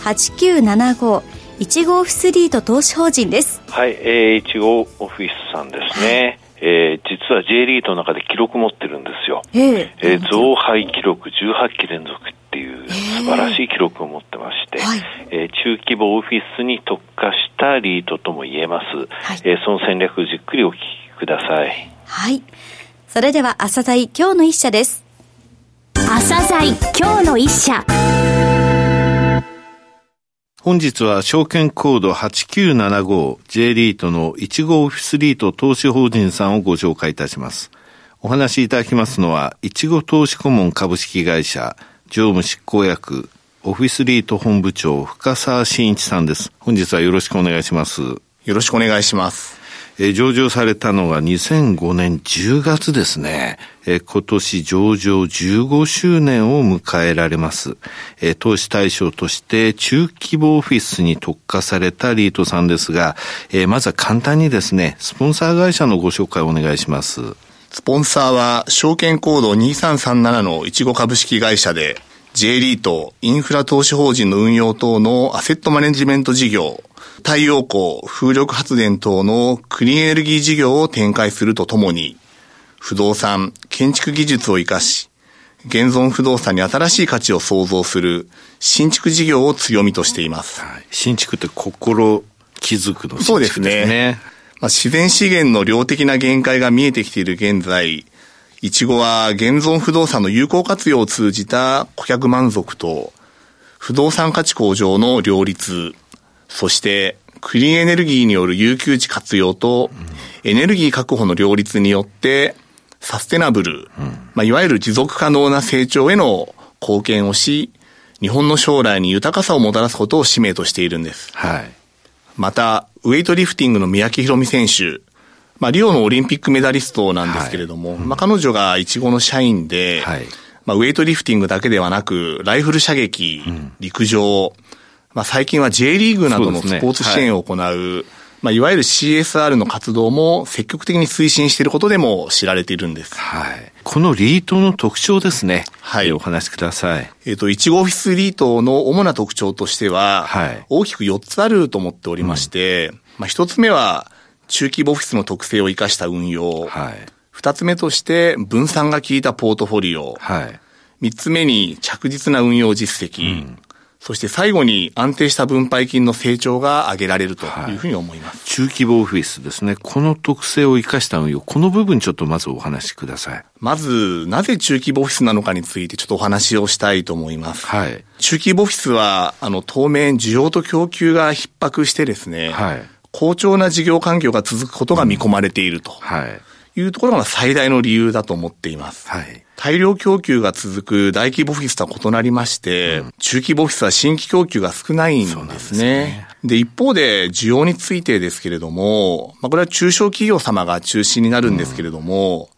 8975いちごオフィスリート投資法人です。はい、えー、いちごオフィスさんですね、はい、えー、実は J リートの中で記録持ってるんですよ、えー、えー、増配記録18期連続っていう素晴らしい記録を持ってまして、えー、はい、えー、中規模オフィスに特化したリートとも言えます、はい、えー、その戦略じっくりお聞きください。はい。それでは朝鮮今日の一社です。朝鮮今日の一社本日は証券コード 8975J リートの1号オフィスリート投資法人さんをご紹介いたします。お話しいただきますのは、いちご投資顧問株式会社常務執行役オフィスリート本部長深沢慎一さんです。本日はよろしくお願いします。よろしくお願いします。え上場されたのが2005年10月ですね。え今年上場15周年を迎えられます。え投資対象として中規模オフィスに特化されたリートさんですが、えまずは簡単にですね、スポンサー会社のご紹介をお願いします。スポンサーは証券コード2337のいちご株式会社で J リートインフラ投資法人の運用等のアセットマネジメント事業太陽光、風力発電等のクリーンエネルギー事業を展開するとともに、不動産、建築技術を活かし、現存不動産に新しい価値を創造する新築事業を強みとしています。はい、新築って心気づくの、ね、そうですね。まあ、自然資源の量的な限界が見えてきている現在、いちごは現存不動産の有効活用を通じた顧客満足と、不動産価値向上の両立、そしてクリーンエネルギーによる有給地活用と、エネルギー確保の両立によって、サステナブル、まあ、いわゆる持続可能な成長への貢献をし、日本の将来に豊かさをもたらすことを使命としているんです。はい。また、ウェイトリフティングの三宅宏美選手、まあ、リオのオリンピックメダリストなんですけれども、はいうん、まあ、彼女がイチゴの社員で、はい、まあ、ウェイトリフティングだけではなく、ライフル射撃、うん、陸上、まあ、最近は J リーグなどのスポーツ支援を行う、うねはい、まあ、いわゆる CSR の活動も積極的に推進していることでも知られているんです。はい。このリートの特徴ですね。はい。お話しください。えっ、ー、と、いちごオフィスリートの主な特徴としては、はい。大きく4つあると思っておりまして、うん、まあ、1つ目は、中規模オフィスの特性を生かした運用。はい。2つ目として、分散が効いたポートフォリオ。はい。3つ目に、着実な運用実績。うんそして最後に安定した分配金の成長が上げられるというふうに思います。はい、中規模オフィスですね。この特性を生かした運用、この部分ちょっとまずお話しください。まず、なぜ中規模オフィスなのかについてちょっとお話をしたいと思います。はい。中規模オフィスは、あの、当面需要と供給が逼迫してですね、はい。好調な事業環境が続くことが見込まれていると。うん、はい。いうところが最大の理由だと思っています。はい。大量供給が続く大規模オフィスとは異なりまして、うん、中規模オフィスは新規供給が少ないんですね。で、ね、一方で需要についてですけれども、まあ、これは中小企業様が中心になるんですけれども、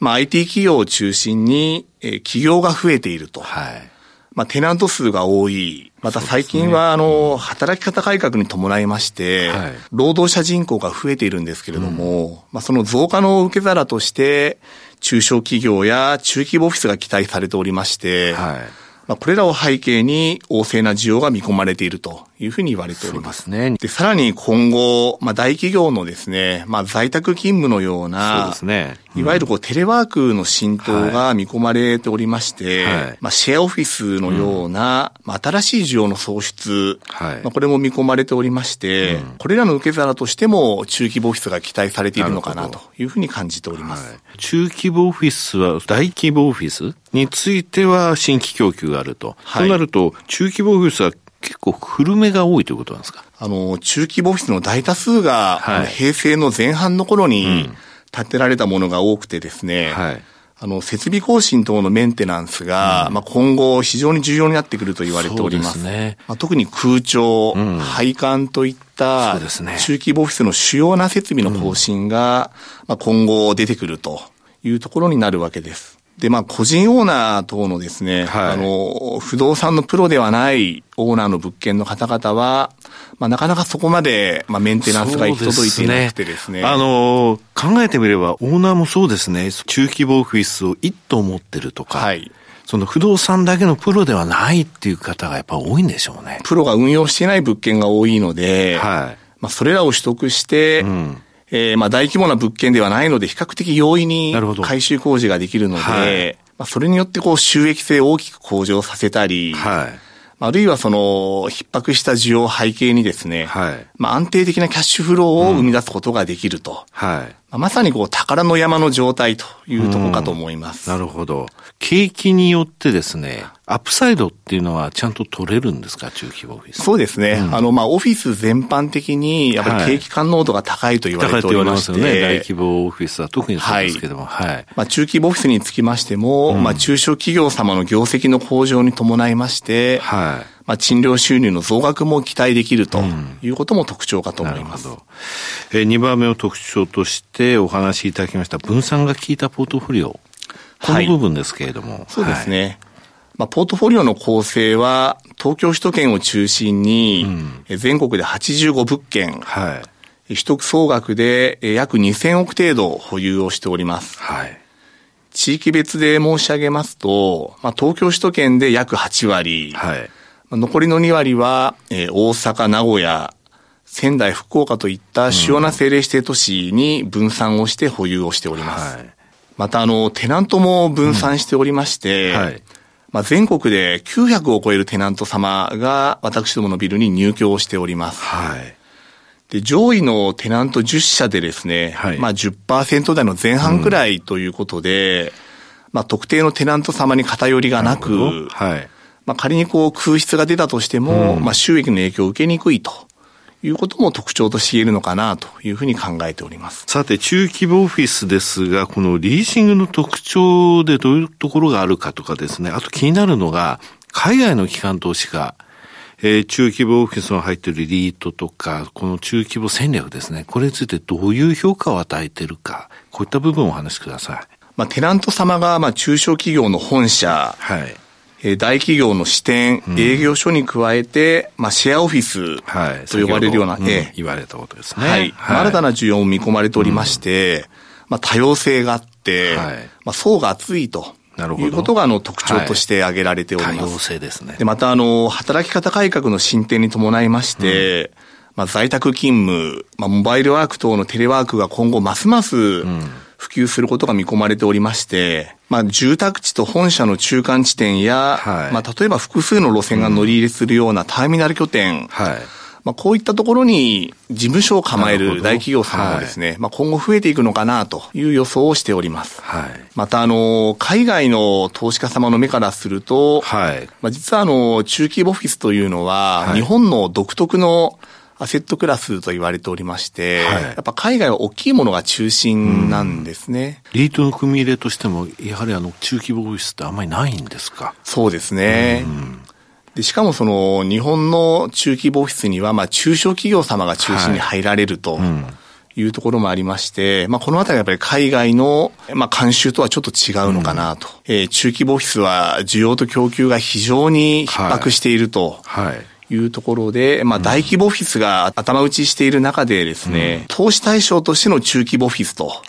うん、まあ、IT 企業を中心に、えー、企業が増えていると。はい。まあ、テナント数が多い。また最近は、あの、働き方改革に伴いまして、労働者人口が増えているんですけれども、まあ、その増加の受け皿として、中小企業や中規模オフィスが期待されておりまして、はい。まあ、これらを背景に旺盛な需要が見込まれているというふうに言われております。で、ね、さらに今後、まあ、大企業のですね、まあ、在宅勤務のような、そうですね。うん、いわゆるこうテレワークの浸透が見込まれておりまして、はい、まあ、シェアオフィスのような、うん、まあ、新しい需要の創出、はい、まあ、これも見込まれておりまして、うん、これらの受け皿としても中規模オフィスが期待されているのかなというふうに感じております。はい、中規模オフィスは大規模オフィスについては新規供給があると。はい、となると、中規模オフィスは結構古めが多いということなんですか？あの、中規模オフィスの大多数が、はい、平成の前半の頃に建てられたものが多くてですね、はい、あの、設備更新等のメンテナンスが、うん、まあ、今後非常に重要になってくると言われております。すね。まあ、特に空調、うん、配管といった中規模オフィスの主要な設備の更新が、まあ、今後出てくるというところになるわけです。で、まあ、個人オーナー等のですね、はい、あの、不動産のプロではないオーナーの物件の方々は、まあ、なかなかそこまで、まあ、メンテナンスが行き届いていなくてですね。すねあの、考えてみれば、オーナーもそうですね、中規模オフィスを一棟持ってるとか、はい。その不動産だけのプロではないっていう方がやっぱ多いんでしょうね。プロが運用していない物件が多いので、はい。まあ、それらを取得して、うんえー、まあ大規模な物件ではないので、比較的容易に改修工事ができるので、はい、まあそれによってこう収益性を大きく向上させたり、はい、あるいはその、逼迫した需要を背景にですね、はい、まあ安定的なキャッシュフローを生み出すことができると。うん、はい。まさにこう宝の山の状態というところかと思います。なるほど。景気によってですね、アップサイドっていうのはちゃんと取れるんですか、中規模オフィス。そうですね。うん、あの、まあ、オフィス全般的に、やっぱり景気感濃度が高いと言われておりまして。はい、高いと言われますよね。大規模オフィスは特にそうですけども。はい。はい、まあ、中規模オフィスにつきましても、うん、まあ、中小企業様の業績の向上に伴いまして、はい。まあ、賃料収入の増額も期待できるということも特徴かと思います。うん、えー、2番目の特徴としてお話しいただきました分散が効いたポートフォリオ。この部分ですけれども。はい、そうですね。はいまあ、ポートフォリオの構成は、東京首都圏を中心に、全国で85物件、はい、取得総額で約2000億程度保有をしております。はい、地域別で申し上げますと、まあ、東京首都圏で約8割、はい、残りの2割は、えー、大阪、名古屋、仙台、福岡といった主要な政令指定都市に分散をして保有をしております。はい、また、あの、テナントも分散しておりまして、うんはい、まあ、全国で900を超えるテナント様が私どものビルに入居をしております。はい、で、上位のテナント10社でですね、はい、まあ10%台の前半くらいということで、うん、まあ特定のテナント様に偏りがなく、はい、まあ、仮にこう空室が出たとしても、うん、まあ、収益の影響を受けにくいと。いうことも特徴として言えるのかなというふうに考えております。さて、中規模オフィスですが、このリーシングの特徴でどういうところがあるかとかですね、あと気になるのが、海外の機関投資家、えー、中規模オフィスの入っているリートとか、この中規模戦略ですね、これについてどういう評価を与えているか、こういった部分をお話しください。まあ、テナント様が、まあ、中小企業の本社、はい。え大企業の支店、うん、営業所に加えて、まあ、シェアオフィスと呼ばれるような、はいうん、言われたことですね。はい。はい、新たな需要も見込まれておりまして、うん、まあ、多様性があって、はい、まあ、層が厚いと。なるほど。いうことが、あの、特徴として挙げられております。はい、多様性ですね。で、また、あの、働き方改革の進展に伴いまして、まあ、在宅勤務、まあ、モバイルワーク等のテレワークが今後ますます、普及することが見込まれておりまして、まあ、住宅地と本社の中間地点や、はい、まあ、例えば複数の路線が乗り入れするようなターミナル拠点、はい。まあ、こういったところに事務所を構える大企業さんもですね、はい、まあ、今後増えていくのかなという予想をしております。はい、また、あの、海外の投資家様の目からすると、はい、まあ、実はあの、中規模オフィスというのは、日本の独特のアセットクラスと言われておりまして、はい、やっぱ海外は大きいものが中心なんですね。リートの組み入れとしても、やはりあの中規模オフィスってあんまりないんですか？そうですね。でしかもその日本の中規模オフィスには、まあ中小企業様が中心に入られると。いうところもありまして、まあ、このあたりはやっぱり海外の、まあ、慣習とはちょっと違うのかなと。うん、えー、中規模オフィスは需要と供給が非常に逼迫していると。はい、はいいうところで、まあ、大規模オフィスが頭打ちしている中でですね、うん、投資対象としての中規模オフィスと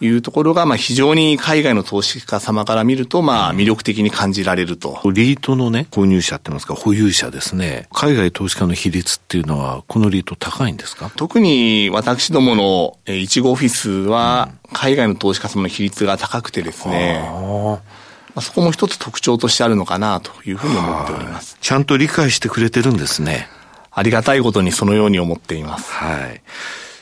い。うところが、まあ、非常に海外の投資家様から見ると、まあ、魅力的に感じられると。リートのね、購入者って言いますか、保有者ですね、海外投資家の比率っていうのは、このリート高いんですか？特に私どもの1号オフィスは、海外の投資家様の比率が高くてですね、うんまあ、そこも一つ特徴としてあるのかなというふうに思っております。ちゃんと理解してくれてるんですね。ありがたいことにそのように思っています。はい。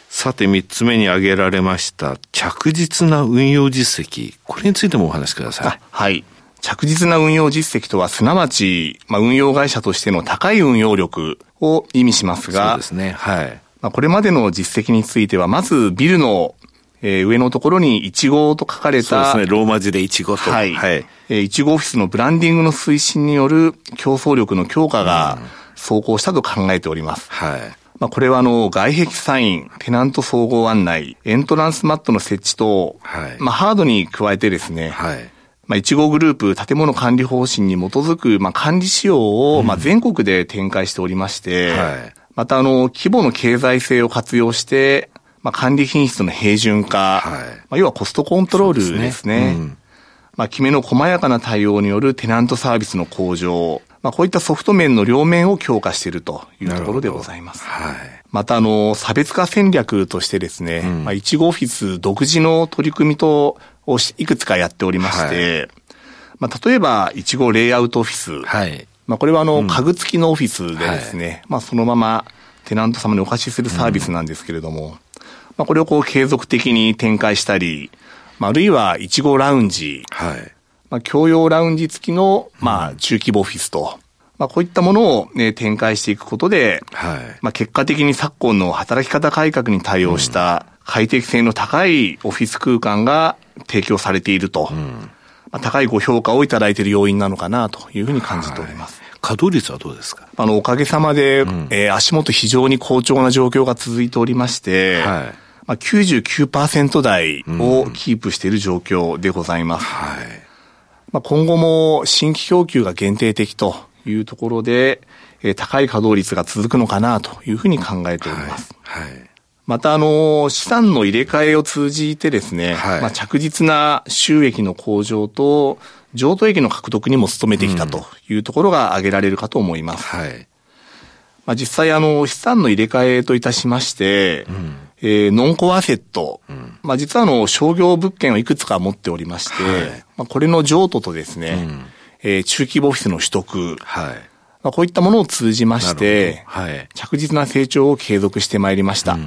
さて、三つ目に挙げられました、着実な運用実績。これについてもお話しください。はい。着実な運用実績とは、すなわち、まあ、運用会社としての高い運用力を意味しますが、そうですね。はい。まあ、これまでの実績については、まずビルのえー、上のところに1号と書かれた。そうですね、ローマ字で1号と。はい。はい、えー、1号オフィスのブランディングの推進による競争力の強化が走行したと考えております。はい。まあ、これはあの、外壁サイン、テナント総合案内、エントランスマットの設置等、はい、まあ、ハードに加えてですね、はい。まあ、1号グループ建物管理方針に基づく、まあ、管理仕様を、まあ、全国で展開しておりまして、はい。またあの、規模の経済性を活用して、まあ、管理品質の平準化、はい、まあ、要はコストコントロールですね。すねうん、まあ、きめの細やかな対応によるテナントサービスの向上、まあ、こういったソフト面の両面を強化しているというところでございます。はい。また、あの、差別化戦略としてですね、うん、まあ、1号オフィス独自の取り組みと、をいくつかやっておりまして、はい、まあ、例えば、1号レイアウトオフィス。はい。まあ、これはあの、家具付きのオフィスでですね、はい、まあ、そのままテナント様にお貸しするサービスなんですけれども、うん、まあ、これをこう継続的に展開したり、まあ、あるいは1号ラウンジ。はい。まあ、共用ラウンジ付きの、まあ、中規模オフィスと、まあ、こういったものを、ね、展開していくことで、はい。まあ、結果的に昨今の働き方改革に対応した快適性の高いオフィス空間が提供されていると、うん、まあ、高いご評価をいただいている要因なのかなというふうに感じております。はい稼働率はどうですか？あの、おかげさまで、うん、えー、足元非常に好調な状況が続いておりまして、はい。まあ、99%台をキープしている状況でございます。うん、はい。まあ、今後も新規供給が限定的というところで、えー、高い稼働率が続くのかなというふうに考えております。はい。はい、また、あの、資産の入れ替えを通じてですね、はい、まあ、着実な収益の向上と、譲渡益の獲得にも努めてきたというところが挙げられるかと思います。はい。まあ、実際、あの、資産の入れ替えといたしまして、うん、えー、ノンコアセット。うん、まあ、実はあの、商業物件をいくつか持っておりまして、はい、まあ、これの譲渡とですね、うんえー、中規模オフィスの取得。はい。まあ、こういったものを通じまして、はい。着実な成長を継続してまいりました。うん、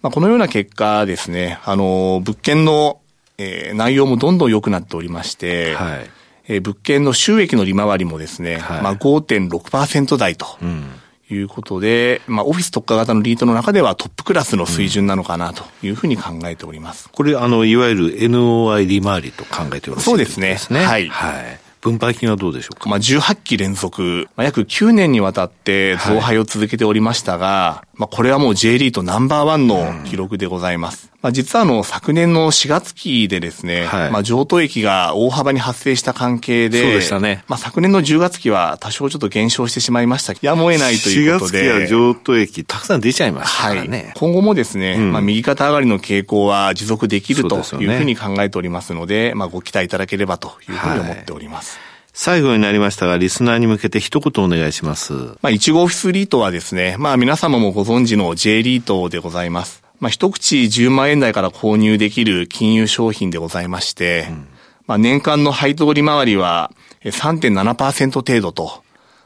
まあ、このような結果ですね、あの、物件の、えー、内容もどんどん良くなっておりまして、はい。えー、物件の収益の利回りもですね、はい、まあ5.6%台と。うんいうことで、まあ、オフィス特化型のリートの中ではトップクラスの水準なのかなというふうに考えております。うん、これ、あの、いわゆる NOI 利回りと考えてよろしいですね。そうですね。はい。はい。分配金はどうでしょうか？まあ、18期連続、まあ、約9年にわたって増配を続けておりましたが、はい、まあ、これはもう J リートナンバーワンの記録でございます。まあ、実はあの、昨年の4月期でですね、はい、まあ、譲渡益が大幅に発生した関係で、そうでしたね。まあ、昨年の10月期は多少ちょっと減少してしまいました。やむを得ないということで。4月期は譲渡益たくさん出ちゃいましたからね。はい、今後もですね、うん、まあ、右肩上がりの傾向は持続できるというふうに考えておりますので、まあ、ご期待いただければというふうに思っております。はい最後になりましたが、リスナーに向けて一言お願いします。まあ、1号オフィスリートはですね、まあ、皆様もご存知の J リートでございます。まあ、一口10万円台から購入できる金融商品でございまして、うん、まあ、年間の配当利回りは3.7%程度と、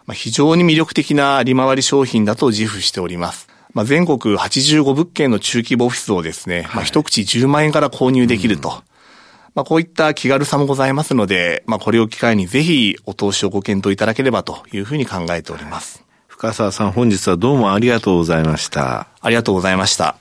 まあ、非常に魅力的な利回り商品だと自負しております。まあ、全国85物件の中規模オフィスをですね、はい、まあ、一口10万円から購入できると。うんまあ、こういった気軽さもございますので、まあ、これを機会にぜひお投資をご検討いただければというふうに考えております。深澤さん、本日はどうもありがとうございました。ありがとうございました。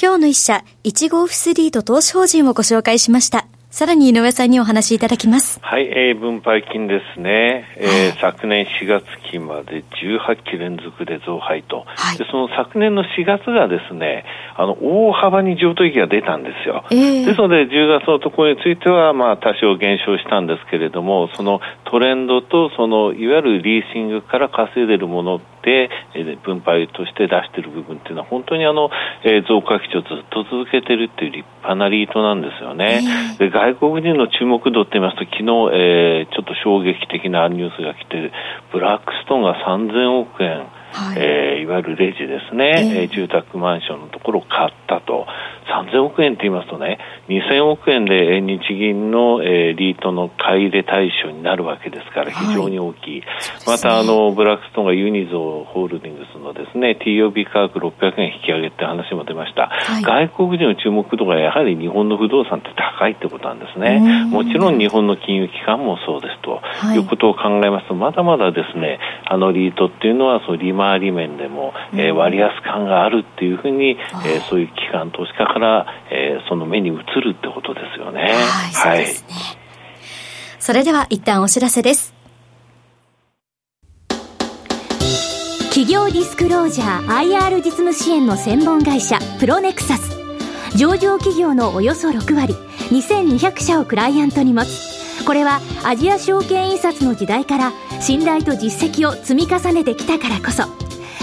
今日の一社、1号フスリート投資法人をご紹介しました。さらに井上さんにお話しいただきます。はい、えー、分配金ですね。えー、昨年4月期まで18期連続で増配と。はい、で、その昨年の4月がですね、あの、大幅に譲渡益が出たんですよ。えー、ですので、10月のところについては、まあ、多少減少したんですけれども、そのトレンドと、その、いわゆるリーシングから稼いでるものって、えー、分配として出している部分っていうのは、本当にあの、えー、増加基調ずっと続けてるっていう立派なリートなんですよね。えー、で外国人の注目度って言いますと、昨日、えー、ちょっと衝撃的なニュースが来て、ブラックストーンが3000億円、はい。えー、いわゆるレジですね、えー、住宅マンションのところを買ったと。3000億円って言いますとね、2000億円で日銀の、えー、リートの買い入れ対象になるわけですから、非常に大きい。はい、また、あの、ブラックストーンがユニゾーホールディングスのですね、TOB 価格600円引き上げって話も出ました。はい、外国人の注目度がやはり日本の不動産って高いってことなんですね。もちろん日本の金融機関もそうですと、はい、いうことを考えますと、まだまだですね、あのリートっていうのは、そう利回り面でも、えー、割安感があるっていうふうに、えー、そういう機関投資家からえー、その目に映るってことですよね。はい。それでは一旦お知らせです。企業ディスクロージャー IR 実務支援の専門会社プロネクサス上場企業のおよそ6割2200社をクライアントに持つこれはアジア証券印刷の時代から信頼と実績を積み重ねてきたからこそ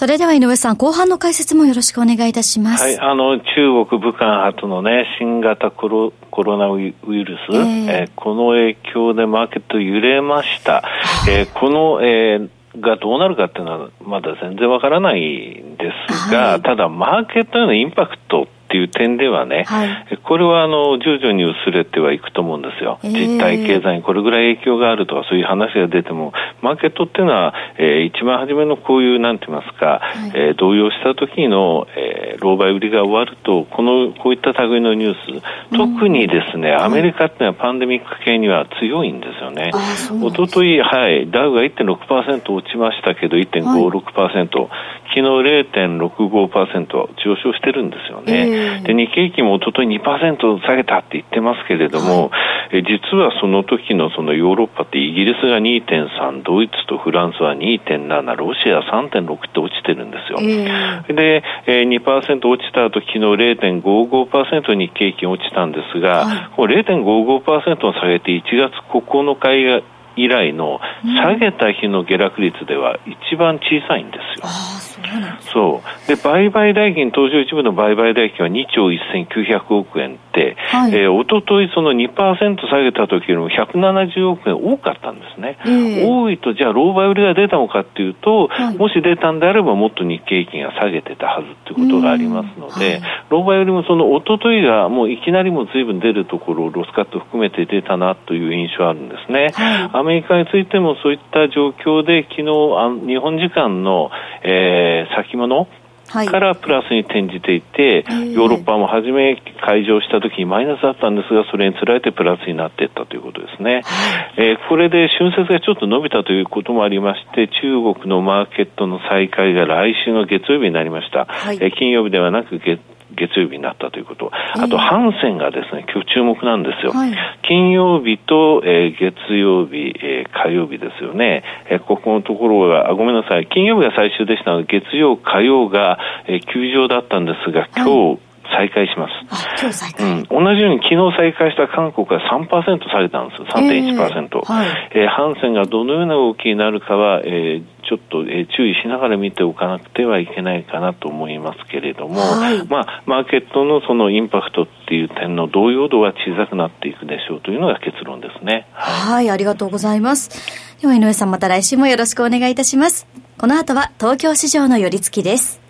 それでは井上さん、後半の解説もよろしくお願いいたします。はい、あの、中国武漢発のね、新型コロコロナウイルス、えー、えー、この影響でマーケット揺れました。えー、この、えーがどうなるかっていうのはまだ全然わからないんですが、はい、ただマーケットへのインパクトっていう点ではね、はい、これはあの徐々に薄れてはいくと思うんですよ、えー、実体経済にこれぐらい影響があるとか、そういう話が出ても、マーケットっていうのは、えー、一番初めのこういう、なんて言いますか、はい、えー、動揺した時の、えー、狼狽売りが終わると、このこういった類のニュース、特にですね、アメリカっていうのはパンデミック系には強いんですよね。おととい、はい、ダウが1.6%落ちましたけど、1.56%、はい昨日0.65%上昇してるんですよね。えー、で、日経平均も一昨日2%下げたって言ってますけれども、はい、実はその時のそのヨーロッパってイギリスが2.3、ドイツとフランスは2.7、ロシア3.6って落ちてるんですよ。えー、で、えー、2%落ちた後、昨日0.55%日経平均落ちたんですが、はい、これ0.55%を下げて1月9日以来の下げた日の下落率では一番小さいんですよ。そう。で、売買代金、東証一部の売買代金は2兆1900億円って、はい、えー、おとといその2%下げた時よりも170億円多かったんですね。えー、多いと、じゃあ、老売売りが出たのかっていうと、はい、もし出たんであればもっと日経平均が下げてたはずってことがありますので、はい、老売売りもそのおとといがもういきなりも随分出るところをロスカット含めて出たなという印象あるんですね。アメリカについてもそういった状況で昨日あ日本時間の、えー、先物からプラスに転じていて、はい、ヨーロッパも初め開場した時にマイナスだったんですが、それにつられてプラスになっていったということですね。はい、えー、これで春節がちょっと伸びたということもありまして、中国のマーケットの再開が来週の月曜日になりました。はい、えー、金曜日ではなく月月曜日になったということ、あと、ハンセンがですね、今日注目なんですよ。はい、金曜日と、えー、月曜日、えー、火曜日ですよね。えー、ここのところが、あ、ごめんなさい、金曜日が最終でしたので、月曜、火曜が、えー、休場だったんですが、今日、はい再開します。今日再開、うん、同じように昨日再開した韓国は3%下げたんです。3.1%。えーはいえー、ハンセンがどのような動きになるかは、えー、ちょっと、えー、注意しながら見ておかなくてはいけないかなと思いますけれども、はい、まあ、マーケットのそのインパクトっていう点の動揺度は小さくなっていくでしょうというのが結論ですね。はい、はい、ありがとうございます。では井上さんまた来週もよろしくお願いいたします。この後は東京市場の寄り付きです。